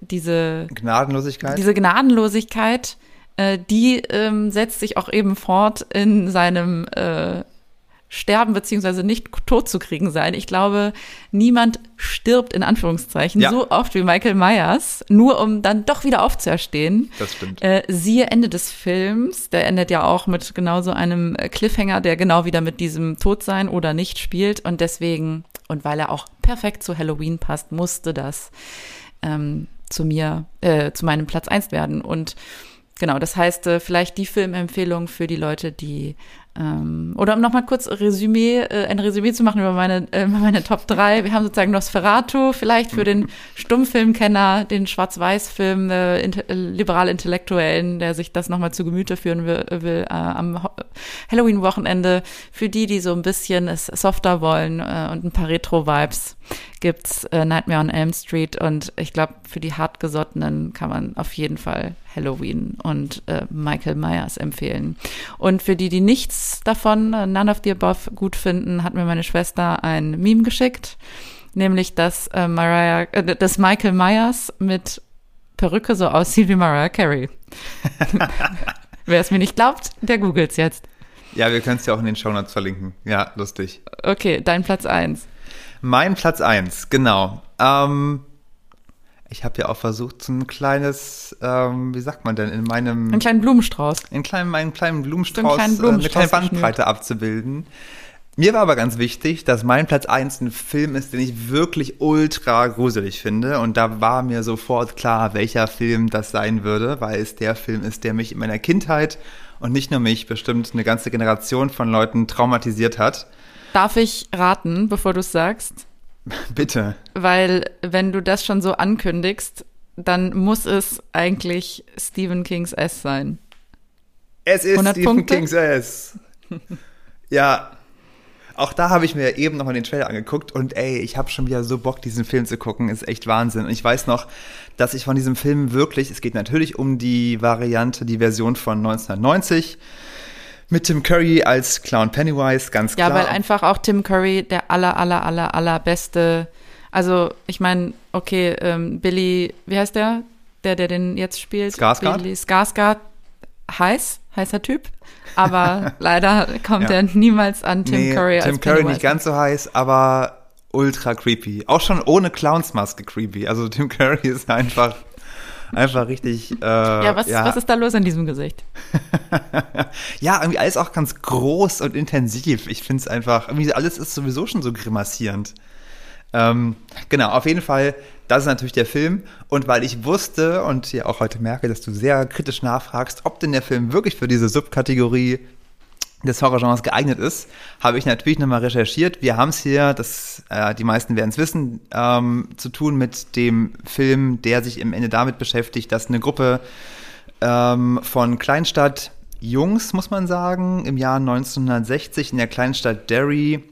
diese, Gnadenlosigkeit. diese Gnadenlosigkeit, äh, die ähm, setzt sich auch eben fort in seinem äh, sterben beziehungsweise nicht tot zu kriegen sein. Ich glaube, niemand stirbt in Anführungszeichen Ja. so oft wie Michael Myers, nur um dann doch wieder aufzuerstehen. Das stimmt. Äh, siehe Ende des Films, der endet ja auch mit genau so einem äh, Cliffhanger, der genau wieder mit diesem Todsein oder nicht spielt. Und deswegen, und weil er auch perfekt zu Halloween passt, musste das ähm, zu mir, äh, zu meinem Platz eins werden. Und genau, das heißt, äh, vielleicht die Filmempfehlung für die Leute, die ähm, oder um nochmal kurz Resümee, äh, ein Resümee zu machen über meine, äh, meine Top 3. Wir haben sozusagen Nosferatu, vielleicht für den Stummfilmkenner, den Schwarz-Weiß-Film, äh, inte äh, liberal-Intellektuellen, der sich das nochmal zu Gemüte führen will, will äh, am Halloween-Wochenende. Für die, die so ein bisschen es softer wollen äh, und ein paar Retro-Vibes, gibt's äh, Nightmare on Elm Street und ich glaube, für die hartgesottenen kann man auf jeden Fall Halloween und äh, Michael Myers empfehlen. Und für die, die nichts davon, äh, none of the above gut finden, hat mir meine Schwester ein Meme geschickt, nämlich dass äh, Mariah, äh, dass Michael Myers mit Perücke so aussieht wie Mariah Carey. Wer es mir nicht glaubt, der googelt's jetzt. Ja, wir können es ja auch in den Shownotes verlinken. Ja, lustig. Okay, dein Platz eins. Mein Platz eins, genau. Ähm, ich habe ja auch versucht, so ein kleines, ähm, wie sagt man denn, in meinem, Einen kleinen Blumenstrauß. in kleinen, einen kleinen Blumenstrauß, kleinen äh, eine Blumenstrauß kleine Bandbreite abzubilden. Mir war aber ganz wichtig, dass mein Platz eins ein Film ist, den ich wirklich ultra gruselig finde. Und da war mir sofort klar, welcher Film das sein würde, weil es der Film ist, der mich in meiner Kindheit und nicht nur mich, bestimmt eine ganze Generation von Leuten traumatisiert hat. Darf ich raten, bevor du es sagst? Bitte. Weil wenn du das schon so ankündigst, dann muss es eigentlich Stephen Kings S sein. Es ist 100 Stephen Punkte? King's S. ja. Auch da habe ich mir eben noch mal den Trailer angeguckt und ey, ich habe schon wieder so Bock, diesen Film zu gucken. Ist echt Wahnsinn. Und ich weiß noch, dass ich von diesem Film wirklich, es geht natürlich um die Variante, die Version von 1990 mit Tim Curry als Clown Pennywise, ganz Ja, klar. weil einfach auch Tim Curry der aller, aller, aller, allerbeste. Also, ich meine, okay, ähm, Billy, wie heißt der? Der, der den jetzt spielt? Skarsgård? Billy Skarsgård. Heiß, heißer Typ. Aber leider kommt Ja. er niemals an Tim nee, Curry als Tim Curry Pennywise. nicht ganz so heiß, aber ultra creepy. Auch schon ohne Clownsmaske creepy. Also Tim Curry ist einfach, einfach richtig. Äh, Ja, was, was ist da los in diesem Gesicht? Ja, irgendwie alles auch ganz groß und intensiv. Ich finde es einfach, irgendwie alles ist sowieso schon so grimassierend. Ähm, genau, auf jeden Fall, das ist natürlich der Film. Und weil ich wusste und ja auch heute merke, dass du sehr kritisch nachfragst, ob denn der Film wirklich für diese Subkategorie des Horrorgenres geeignet ist, habe ich natürlich nochmal recherchiert. Wir haben es hier, das, äh, die meisten werden es wissen, ähm, zu tun mit dem Film, der sich im Ende damit beschäftigt, dass eine Gruppe ähm, von Kleinstadt Jungs, muss man sagen, im Jahr 1960 in der Kleinstadt Derry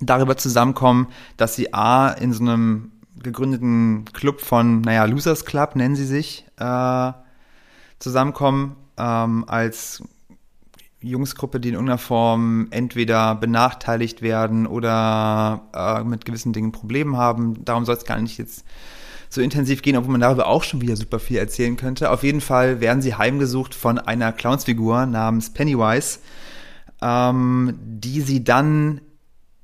darüber zusammenkommen, dass sie A, in so einem gegründeten Club von, naja, Losers Club nennen sie sich, äh, zusammenkommen ähm, als Jungsgruppe, die in irgendeiner Form entweder benachteiligt werden oder äh, mit gewissen Dingen Probleme haben. Darum soll es gar nicht jetzt so intensiv gehen, obwohl man darüber auch schon wieder super viel erzählen könnte. Auf jeden Fall werden sie heimgesucht von einer Clownsfigur namens Pennywise, ähm, die sie dann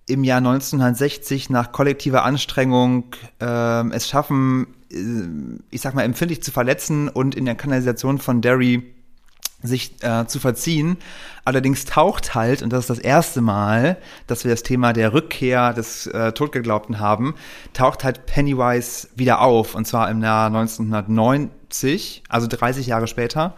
im Jahr 1960 nach kollektiver Anstrengung ähm, es schaffen, äh, ich sag mal, empfindlich zu verletzen und in der Kanalisation von Derry sich äh, zu verziehen. Allerdings taucht halt, und das ist das erste Mal, dass wir das Thema der Rückkehr des äh, Totgeglaubten haben, taucht halt Pennywise wieder auf, und zwar im Jahr 1990, also 30 Jahre später,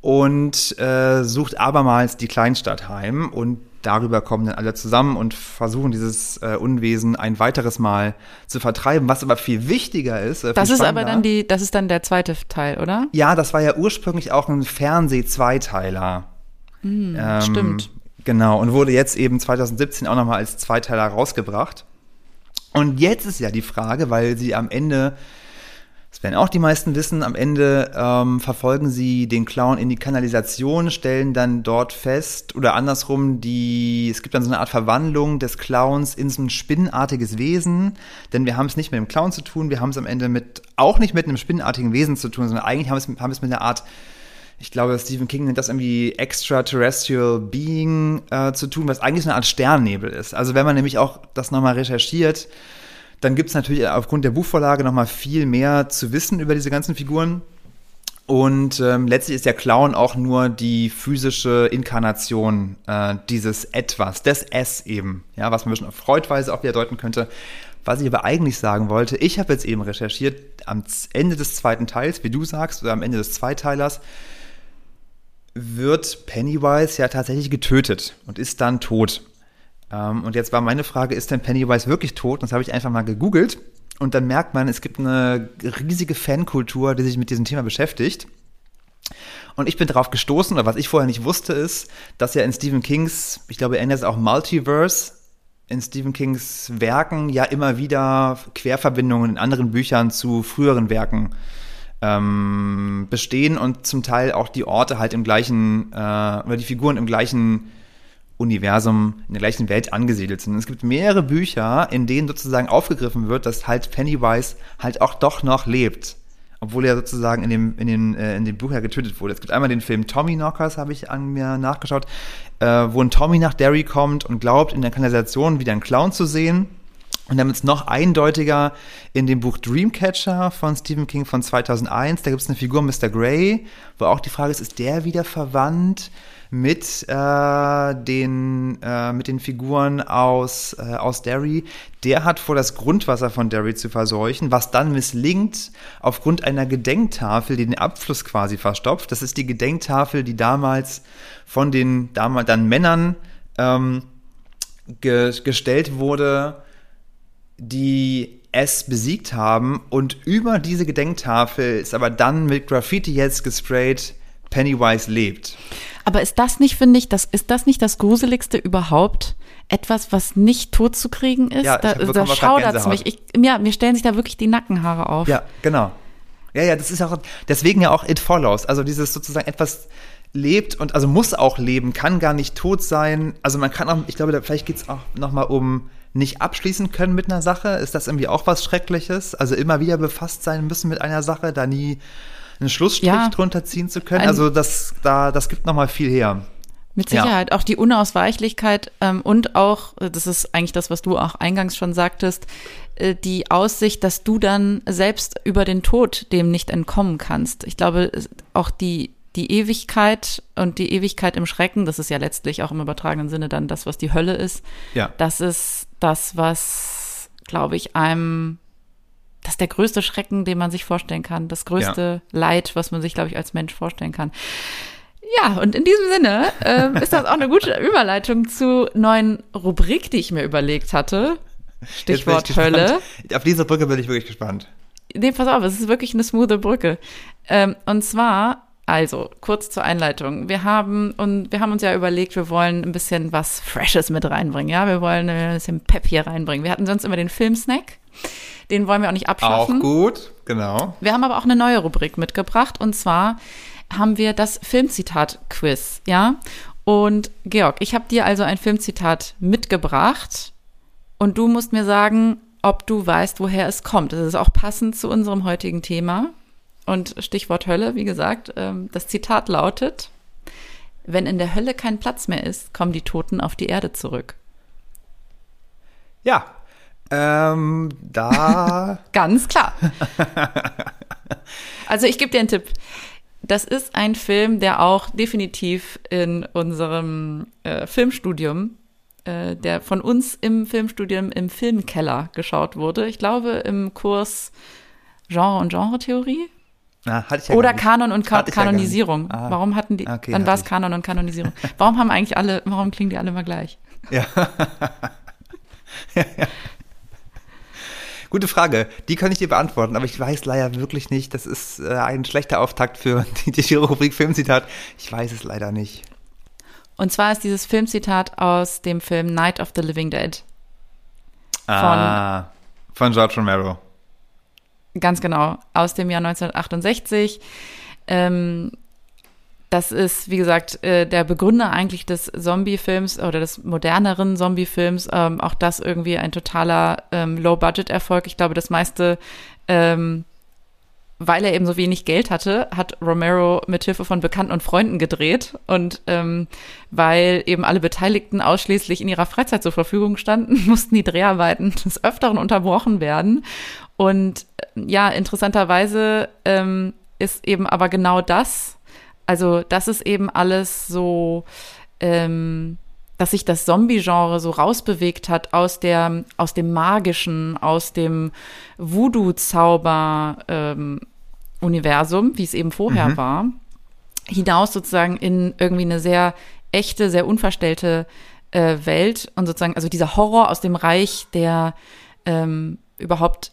und äh, sucht abermals die Kleinstadt heim und darüber kommen dann alle zusammen und versuchen dieses äh, Unwesen ein weiteres Mal zu vertreiben. Was aber viel wichtiger ist. Äh, Das ist aber dann die, das ist dann der zweite Teil, oder? ja, das war ja ursprünglich auch ein Fernseh-Zweiteiler. Ähm, Hm, stimmt. Genau, und wurde jetzt eben 2017 auch nochmal als Zweiteiler rausgebracht. Und jetzt ist ja die Frage, weil sie am Ende, das werden auch die meisten wissen, am Ende ähm, verfolgen sie den Clown in die Kanalisation, stellen dann dort fest, oder andersrum, die, es gibt dann so eine Art Verwandlung des Clowns in so ein spinnenartiges Wesen, denn wir haben es nicht mit dem Clown zu tun, wir haben es am Ende mit, auch nicht mit einem spinnenartigen Wesen zu tun, sondern eigentlich haben es, haben es mit einer Art ich glaube, Stephen King nennt das irgendwie Extraterrestrial Being äh, zu tun, was eigentlich eine Art Sternnebel ist. Also wenn man nämlich auch das nochmal recherchiert, dann gibt es natürlich aufgrund der Buchvorlage nochmal viel mehr zu wissen über diese ganzen Figuren. Und ähm, letztlich ist der Clown auch nur die physische Inkarnation äh, dieses Etwas, des S eben, ja, was man schon auf Freudweise auch wieder deuten könnte. Was ich aber eigentlich sagen wollte, ich habe jetzt eben recherchiert, am Ende des zweiten Teils, wie du sagst, oder am Ende des Zweiteilers, wird Pennywise ja tatsächlich getötet und ist dann tot. Ähm, und jetzt war meine Frage, ist denn Pennywise wirklich tot? Und das habe ich einfach mal gegoogelt und dann merkt man, es gibt eine riesige Fankultur, die sich mit diesem Thema beschäftigt. Und ich bin darauf gestoßen, oder was ich vorher nicht wusste, ist, dass ja in Stephen Kings, ich glaube, er nennt es auch Multiverse, in Stephen Kings Werken ja immer wieder Querverbindungen in anderen Büchern zu früheren Werken ähm, bestehen und zum Teil auch die Orte halt im gleichen, äh, oder die Figuren im gleichen Universum, in der gleichen Welt angesiedelt sind. Es gibt mehrere Bücher, in denen sozusagen aufgegriffen wird, dass halt Pennywise halt auch doch noch lebt. Obwohl er sozusagen in dem, in dem, äh, in dem Buch ja getötet wurde. Es gibt einmal den Film Tommy Knockers, habe ich an mir nachgeschaut, äh, wo ein Tommy nach Derry kommt und glaubt, in der Kanalisation wieder einen Clown zu sehen. Und dann ist noch eindeutiger in dem Buch Dreamcatcher von Stephen King von 2001. Da gibt es eine Figur Mr. Grey, wo auch die Frage ist, ist der wieder verwandt? mit äh, den äh, mit den Figuren aus äh, aus Derry. Der hat vor, das Grundwasser von Derry zu verseuchen, was dann misslingt aufgrund einer Gedenktafel, die den Abfluss quasi verstopft. Das ist die Gedenktafel, die damals von den damals dann Männern ähm, ge gestellt wurde, die es besiegt haben und über diese Gedenktafel ist aber dann mit Graffiti jetzt gesprayt Pennywise lebt. Aber ist das nicht, finde ich, das, ist das nicht das Gruseligste überhaupt? Etwas, was nicht tot zu kriegen ist? Ja, da da schaudert es mich. Ich, ja, mir stellen sich da wirklich die Nackenhaare auf. Ja, genau. Ja, ja, das ist auch, deswegen ja auch It Follows. Also dieses sozusagen etwas lebt und also muss auch leben, kann gar nicht tot sein. Also man kann auch, ich glaube, vielleicht geht es auch nochmal um nicht abschließen können mit einer Sache. Ist das irgendwie auch was Schreckliches? Also immer wieder befasst sein müssen mit einer Sache, da nie einen Schlussstrich ja, drunter ziehen zu können. Also das, da, das gibt nochmal viel her. Mit Sicherheit. Ja. Auch die Unausweichlichkeit ähm, und auch, das ist eigentlich das, was du auch eingangs schon sagtest, äh, die Aussicht, dass du dann selbst über den Tod dem nicht entkommen kannst. Ich glaube, auch die, die Ewigkeit und die Ewigkeit im Schrecken, das ist ja letztlich auch im übertragenen Sinne dann das, was die Hölle ist. Ja. Das ist das, was, glaube ich, einem das ist der größte Schrecken, den man sich vorstellen kann. Das größte ja. Leid, was man sich, glaube ich, als Mensch vorstellen kann. Ja, und in diesem Sinne äh, ist das auch eine gute Überleitung zu neuen Rubrik, die ich mir überlegt hatte. Stichwort Hölle. Auf diese Brücke bin ich wirklich gespannt. Nee, pass auf, es ist wirklich eine smoothe Brücke. Ähm, und zwar, also, kurz zur Einleitung. Wir haben, und wir haben uns ja überlegt, wir wollen ein bisschen was Freshes mit reinbringen. Ja, wir wollen ein bisschen Pep hier reinbringen. Wir hatten sonst immer den Filmsnack. Den wollen wir auch nicht abschaffen. Auch gut, genau. Wir haben aber auch eine neue Rubrik mitgebracht und zwar haben wir das Filmzitat-Quiz, ja? Und Georg, ich habe dir also ein Filmzitat mitgebracht und du musst mir sagen, ob du weißt, woher es kommt. Das ist auch passend zu unserem heutigen Thema. Und Stichwort Hölle, wie gesagt, ähm, das Zitat lautet, wenn in der Hölle kein Platz mehr ist, kommen die Toten auf die Erde zurück. Ja, ähm, da. Ganz klar. also ich gebe dir einen Tipp. Das ist ein Film, der auch definitiv in unserem äh, Filmstudium, äh, der von uns im Filmstudium im Filmkeller geschaut wurde. Ich glaube im Kurs Genre und Genretheorie. Ah, ja Oder Kanon und Ka Kanonisierung. Ja ah, warum hatten die? Okay, dann war es Kanon und Kanonisierung. Warum haben eigentlich alle? Warum klingen die alle mal gleich? Ja. ja, ja. Gute Frage. Die kann ich dir beantworten, aber ich weiß leider wirklich nicht. Das ist äh, ein schlechter Auftakt für die, die Rubrik Filmzitat. Ich weiß es leider nicht. Und zwar ist dieses Filmzitat aus dem Film Night of the Living Dead. Von, ah, von George Romero. Ganz genau, aus dem Jahr 1968. Ähm, das ist, wie gesagt, äh, der Begründer eigentlich des Zombie-Films oder des moderneren Zombie-Films. Ähm, auch das irgendwie ein totaler ähm, Low-Budget-Erfolg. Ich glaube, das meiste ähm, weil er eben so wenig Geld hatte, hat Romero mit Hilfe von Bekannten und Freunden gedreht und ähm, weil eben alle Beteiligten ausschließlich in ihrer Freizeit zur Verfügung standen, mussten die Dreharbeiten des Öfteren unterbrochen werden. Und ja, interessanterweise ähm, ist eben aber genau das, also das ist eben alles so ähm, dass sich das Zombie-Genre so rausbewegt hat aus der, aus dem Magischen, aus dem Voodoo-Zauber-Universum, ähm, wie es eben vorher mhm. war, hinaus sozusagen in irgendwie eine sehr echte, sehr unverstellte äh, Welt und sozusagen, also dieser Horror aus dem Reich der ähm, überhaupt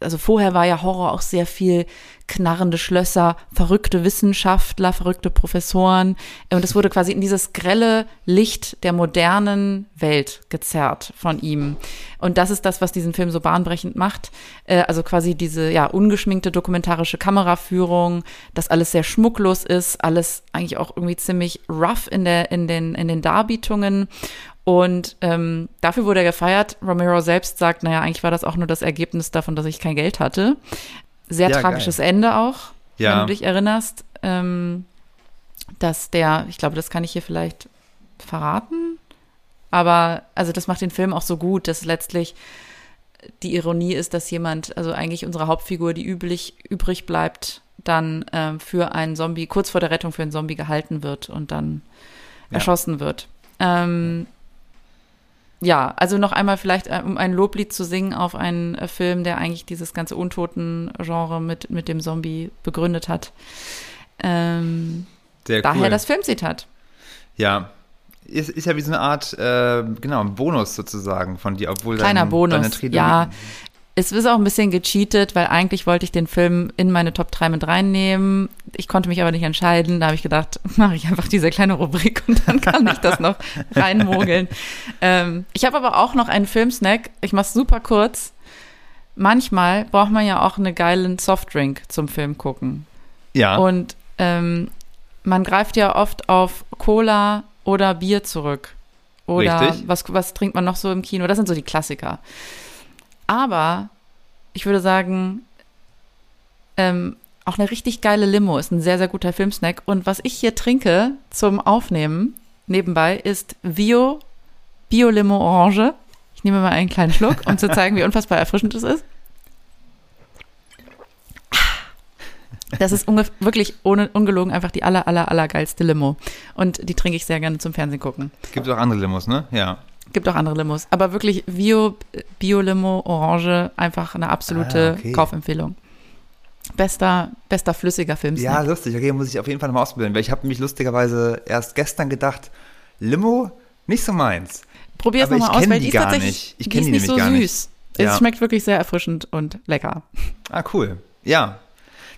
also vorher war ja Horror auch sehr viel knarrende Schlösser, verrückte Wissenschaftler, verrückte Professoren. Und es wurde quasi in dieses grelle Licht der modernen Welt gezerrt von ihm. Und das ist das, was diesen Film so bahnbrechend macht. Äh, also quasi diese ja ungeschminkte dokumentarische Kameraführung, dass alles sehr schmucklos ist, alles eigentlich auch irgendwie ziemlich rough in der in den in den Darbietungen und ähm, dafür wurde er gefeiert. Romero selbst sagt, naja, eigentlich war das auch nur das Ergebnis davon, dass ich kein Geld hatte. Sehr ja, tragisches geil. Ende auch, ja. wenn du dich erinnerst. Ähm, dass der, ich glaube, das kann ich hier vielleicht verraten. Aber also das macht den Film auch so gut, dass letztlich die Ironie ist, dass jemand, also eigentlich unsere Hauptfigur, die üblich, übrig bleibt, dann äh, für einen Zombie, kurz vor der Rettung für einen Zombie gehalten wird und dann ja. erschossen wird. Ähm, ja, also noch einmal vielleicht, äh, um ein Loblied zu singen auf einen äh, Film, der eigentlich dieses ganze Untoten-Genre mit, mit dem Zombie begründet hat. Ähm, Sehr daher cool. das Filmzitat. Ja, ist, ist ja wie so eine Art, äh, genau, ein Bonus sozusagen von dir, obwohl Kleiner dein, Bonus, ja es ist auch ein bisschen gecheatet, weil eigentlich wollte ich den Film in meine Top 3 mit reinnehmen. Ich konnte mich aber nicht entscheiden. Da habe ich gedacht, mache ich einfach diese kleine Rubrik und dann kann ich das noch reinmogeln. Ähm, ich habe aber auch noch einen Filmsnack. Ich mache es super kurz. Manchmal braucht man ja auch einen geilen Softdrink zum Film gucken. Ja. Und ähm, man greift ja oft auf Cola oder Bier zurück. Oder Richtig. was, was trinkt man noch so im Kino? Das sind so die Klassiker. Aber ich würde sagen, ähm, auch eine richtig geile Limo ist ein sehr, sehr guter Filmsnack. Und was ich hier trinke zum Aufnehmen nebenbei ist Bio, Bio-Limo Orange. Ich nehme mal einen kleinen Schluck, um zu zeigen, wie unfassbar erfrischend es ist. Das ist wirklich ohne ungelogen einfach die aller, aller, aller geilste Limo. Und die trinke ich sehr gerne zum Fernsehen gucken. Gibt auch andere Limos, ne? Ja. Gibt auch andere Limos. Aber wirklich Bio, Bio-Limo, Orange, einfach eine absolute ah, okay. Kaufempfehlung. Bester, bester flüssiger Film. Ja, lustig. Okay, muss ich auf jeden Fall nochmal ausprobieren, weil ich habe mich lustigerweise erst gestern gedacht, Limo, nicht so meins. Probier es nochmal aus, weil die, die ist tatsächlich nicht. Ich die ist nicht so süß. Nicht. Ja. Es schmeckt wirklich sehr erfrischend und lecker. Ah, cool. Ja.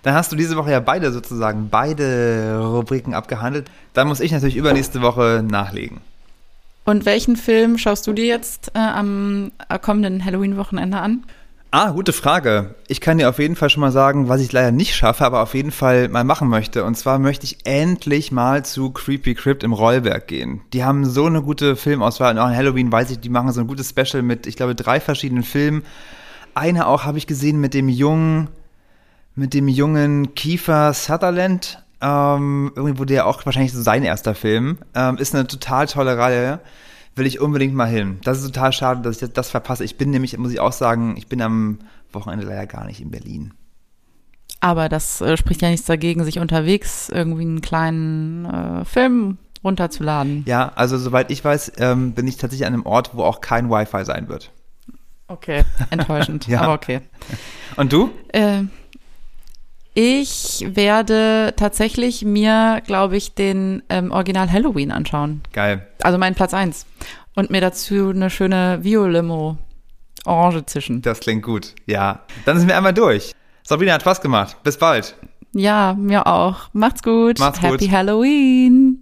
Dann hast du diese Woche ja beide sozusagen, beide Rubriken abgehandelt. Dann muss ich natürlich übernächste Woche nachlegen. Und welchen Film schaust du dir jetzt äh, am äh, kommenden Halloween-Wochenende an? Ah, gute Frage. Ich kann dir auf jeden Fall schon mal sagen, was ich leider nicht schaffe, aber auf jeden Fall mal machen möchte. Und zwar möchte ich endlich mal zu Creepy Crypt im Rollberg gehen. Die haben so eine gute Filmauswahl. Und auch an Halloween weiß ich, die machen so ein gutes Special mit, ich glaube, drei verschiedenen Filmen. Eine auch habe ich gesehen mit dem jungen, mit dem jungen Kiefer Sutherland. Ähm, irgendwie wurde ja auch wahrscheinlich so sein erster Film. Ähm, ist eine total tolle Reihe. Will ich unbedingt mal hin. Das ist total schade, dass ich das verpasse. Ich bin nämlich, muss ich auch sagen, ich bin am Wochenende leider gar nicht in Berlin. Aber das äh, spricht ja nichts dagegen, sich unterwegs irgendwie einen kleinen äh, Film runterzuladen. Ja, also soweit ich weiß, ähm, bin ich tatsächlich an einem Ort, wo auch kein Wi-Fi sein wird. Okay, enttäuschend, ja. aber okay. Und du? Äh, ich werde tatsächlich mir, glaube ich, den ähm, Original Halloween anschauen. Geil. Also meinen Platz 1. Und mir dazu eine schöne Violimo Orange zischen. Das klingt gut. Ja. Dann sind wir einmal durch. Sabrina hat Spaß gemacht. Bis bald. Ja, mir auch. Macht's gut. Macht's Happy gut. Halloween.